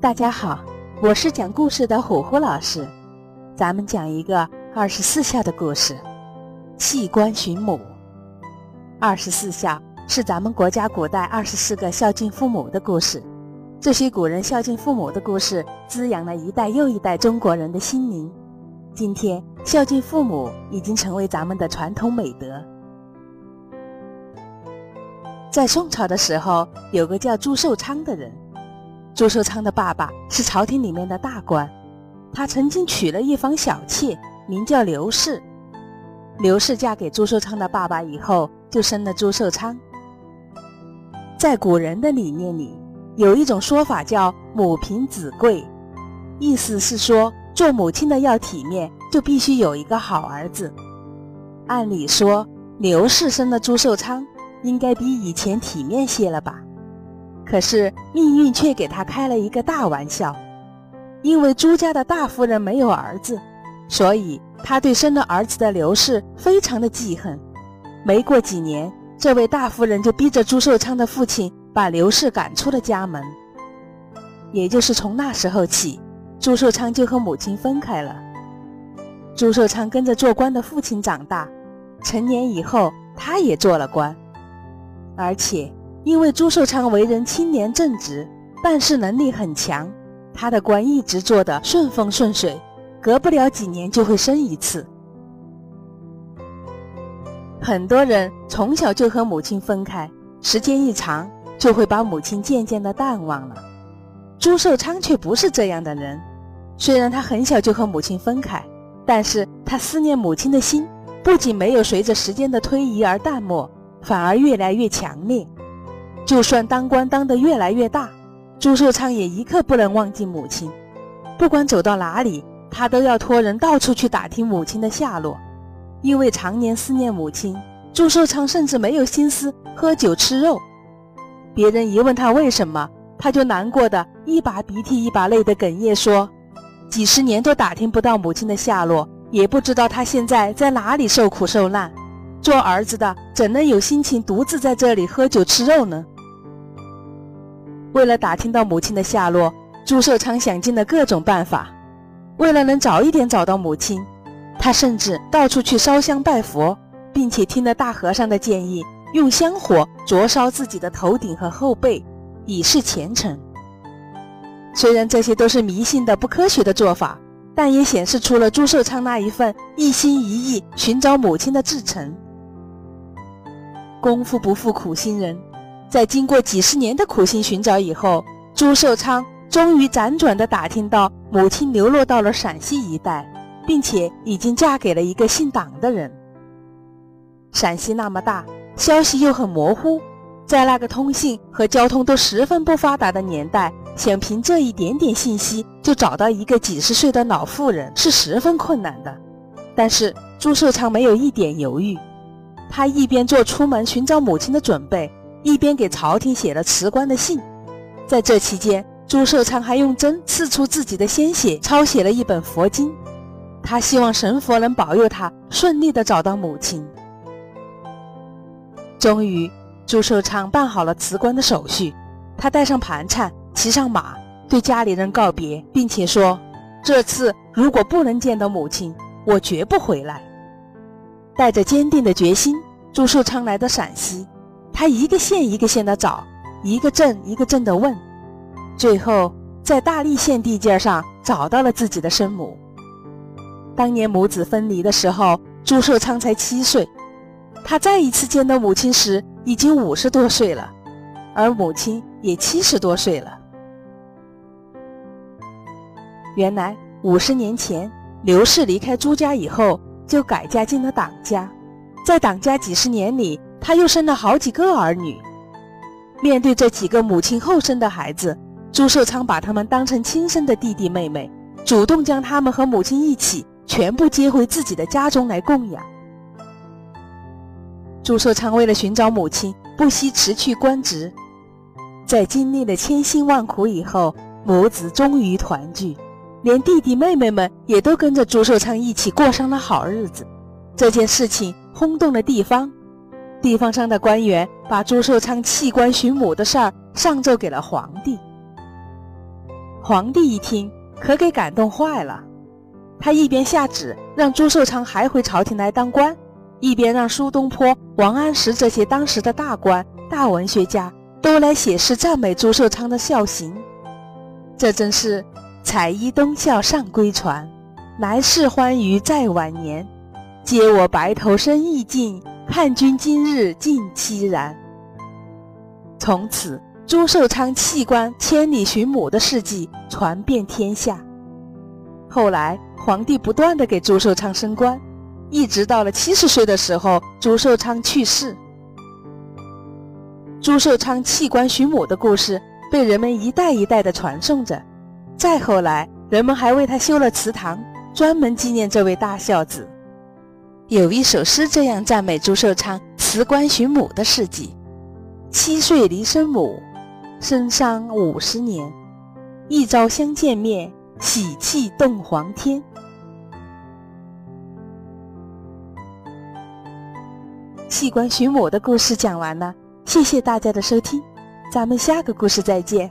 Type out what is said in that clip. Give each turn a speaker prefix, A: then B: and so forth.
A: 大家好，我是讲故事的虎虎老师，咱们讲一个二十四孝的故事。弃官寻母。二十四孝是咱们国家古代二十四个孝敬父母的故事。这些古人孝敬父母的故事，滋养了一代又一代中国人的心灵。今天，孝敬父母已经成为咱们的传统美德。在宋朝的时候，有个叫朱寿昌的人。朱寿昌的爸爸是朝廷里面的大官，他曾经娶了一房小妾，名叫刘氏。刘氏嫁给朱寿昌的爸爸以后，就生了朱寿昌。在古人的理念里，有一种说法叫“母凭子贵”，意思是说做母亲的要体面，就必须有一个好儿子。按理说，刘氏生的朱寿昌应该比以前体面些了吧？可是命运却给他开了一个大玩笑，因为朱家的大夫人没有儿子，所以他对生了儿子的刘氏非常的记恨。没过几年，这位大夫人就逼着朱寿昌的父亲把刘氏赶出了家门。也就是从那时候起，朱寿昌就和母亲分开了。朱寿昌跟着做官的父亲长大，成年以后他也做了官，而且。因为朱寿昌为人清廉正直，办事能力很强，他的官一直做得顺风顺水，隔不了几年就会升一次。很多人从小就和母亲分开，时间一长就会把母亲渐渐的淡忘了。朱寿昌却不是这样的人，虽然他很小就和母亲分开，但是他思念母亲的心不仅没有随着时间的推移而淡漠，反而越来越强烈。就算当官当得越来越大，朱寿昌也一刻不能忘记母亲。不管走到哪里，他都要托人到处去打听母亲的下落。因为常年思念母亲，朱寿昌甚至没有心思喝酒吃肉。别人一问他为什么，他就难过的一把鼻涕一把泪的哽咽说：“几十年都打听不到母亲的下落，也不知道她现在在哪里受苦受难。做儿子的怎能有心情独自在这里喝酒吃肉呢？”为了打听到母亲的下落，朱寿昌想尽了各种办法。为了能早一点找到母亲，他甚至到处去烧香拜佛，并且听了大和尚的建议，用香火灼烧自己的头顶和后背，以示虔诚。虽然这些都是迷信的不科学的做法，但也显示出了朱寿昌那一份一心一意寻找母亲的至诚。功夫不负苦心人。在经过几十年的苦心寻找以后，朱寿昌终于辗转地打听到母亲流落到了陕西一带，并且已经嫁给了一个姓党的人。陕西那么大，消息又很模糊，在那个通信和交通都十分不发达的年代，想凭这一点点信息就找到一个几十岁的老妇人是十分困难的。但是朱寿昌没有一点犹豫，他一边做出门寻找母亲的准备。一边给朝廷写了辞官的信，在这期间，朱寿昌还用针刺出自己的鲜血，抄写了一本佛经。他希望神佛能保佑他顺利的找到母亲。终于，朱寿昌办好了辞官的手续，他带上盘缠，骑上马，对家里人告别，并且说：“这次如果不能见到母亲，我绝不回来。”带着坚定的决心，朱寿昌来到陕西。他一个县一个县的找，一个镇一个镇的问，最后在大荔县地界上找到了自己的生母。当年母子分离的时候，朱寿昌才七岁，他再一次见到母亲时已经五十多岁了，而母亲也七十多岁了。原来五十年前，刘氏离开朱家以后，就改嫁进了党家，在党家几十年里。他又生了好几个儿女，面对这几个母亲后生的孩子，朱寿昌把他们当成亲生的弟弟妹妹，主动将他们和母亲一起全部接回自己的家中来供养。朱寿昌为了寻找母亲，不惜辞去官职，在经历了千辛万苦以后，母子终于团聚，连弟弟妹妹们也都跟着朱寿昌一起过上了好日子。这件事情轰动了地方。地方上的官员把朱寿昌弃官寻母的事儿上奏给了皇帝。皇帝一听，可给感动坏了。他一边下旨让朱寿昌还回朝廷来当官，一边让苏东坡、王安石这些当时的大官、大文学家都来写诗赞美朱寿昌的孝行。这真是采衣东校上归船，来世欢愉在晚年。嗟我白头身易尽，叛军今日尽凄然。从此，朱寿昌弃官千里寻母的事迹传遍天下。后来，皇帝不断的给朱寿昌升官，一直到了七十岁的时候，朱寿昌去世。朱寿昌弃官寻母的故事被人们一代一代的传颂着。再后来，人们还为他修了祠堂，专门纪念这位大孝子。有一首诗这样赞美朱寿昌辞官寻母的事迹：七岁离生母，生伤五十年，一朝相见面。喜气动皇天。弃官寻母的故事讲完了，谢谢大家的收听，咱们下个故事再见。